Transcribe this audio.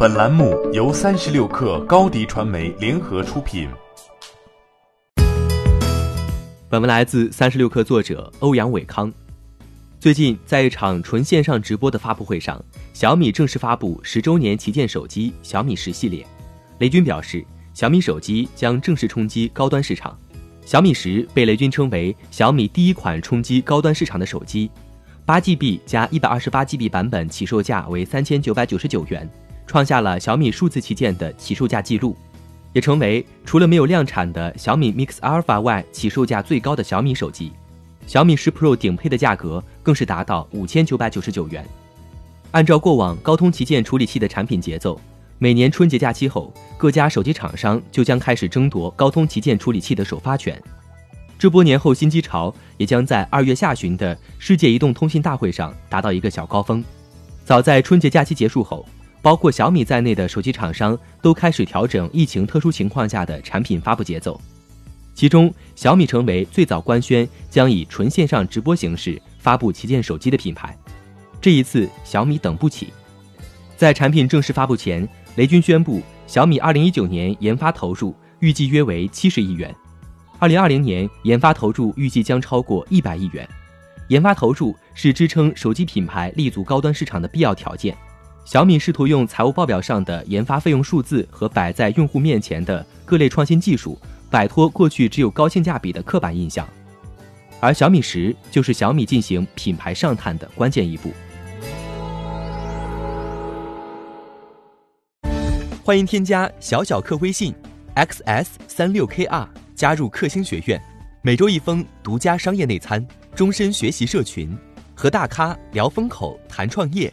本栏目由三十六氪高低传媒联合出品。本文来自三十六氪作者欧阳伟康。最近，在一场纯线上直播的发布会上，小米正式发布十周年旗舰手机小米十系列。雷军表示，小米手机将正式冲击高端市场。小米十被雷军称为小米第一款冲击高端市场的手机，八 GB 加一百二十八 GB 版本起售价为三千九百九十九元，创下了小米数字旗舰的起售价记录。也成为除了没有量产的小米 Mix Alpha 外，起售价最高的小米手机。小米十 Pro 顶配的价格更是达到五千九百九十九元。按照过往高通旗舰处理器的产品节奏，每年春节假期后，各家手机厂商就将开始争夺高通旗舰处理器的首发权。这波年后新机潮也将在二月下旬的世界移动通信大会上达到一个小高峰。早在春节假期结束后。包括小米在内的手机厂商都开始调整疫情特殊情况下的产品发布节奏，其中小米成为最早官宣将以纯线上直播形式发布旗舰手机的品牌。这一次小米等不起，在产品正式发布前，雷军宣布小米2019年研发投入预计约为70亿元，2020年研发投入预计将超过100亿元。研发投入是支撑手机品牌立足高端市场的必要条件。小米试图用财务报表上的研发费用数字和摆在用户面前的各类创新技术，摆脱过去只有高性价比的刻板印象。而小米十就是小米进行品牌上探的关键一步。欢迎添加小小客微信，xs 三六 kr，加入克星学院，每周一封独家商业内参，终身学习社群，和大咖聊风口，谈创业。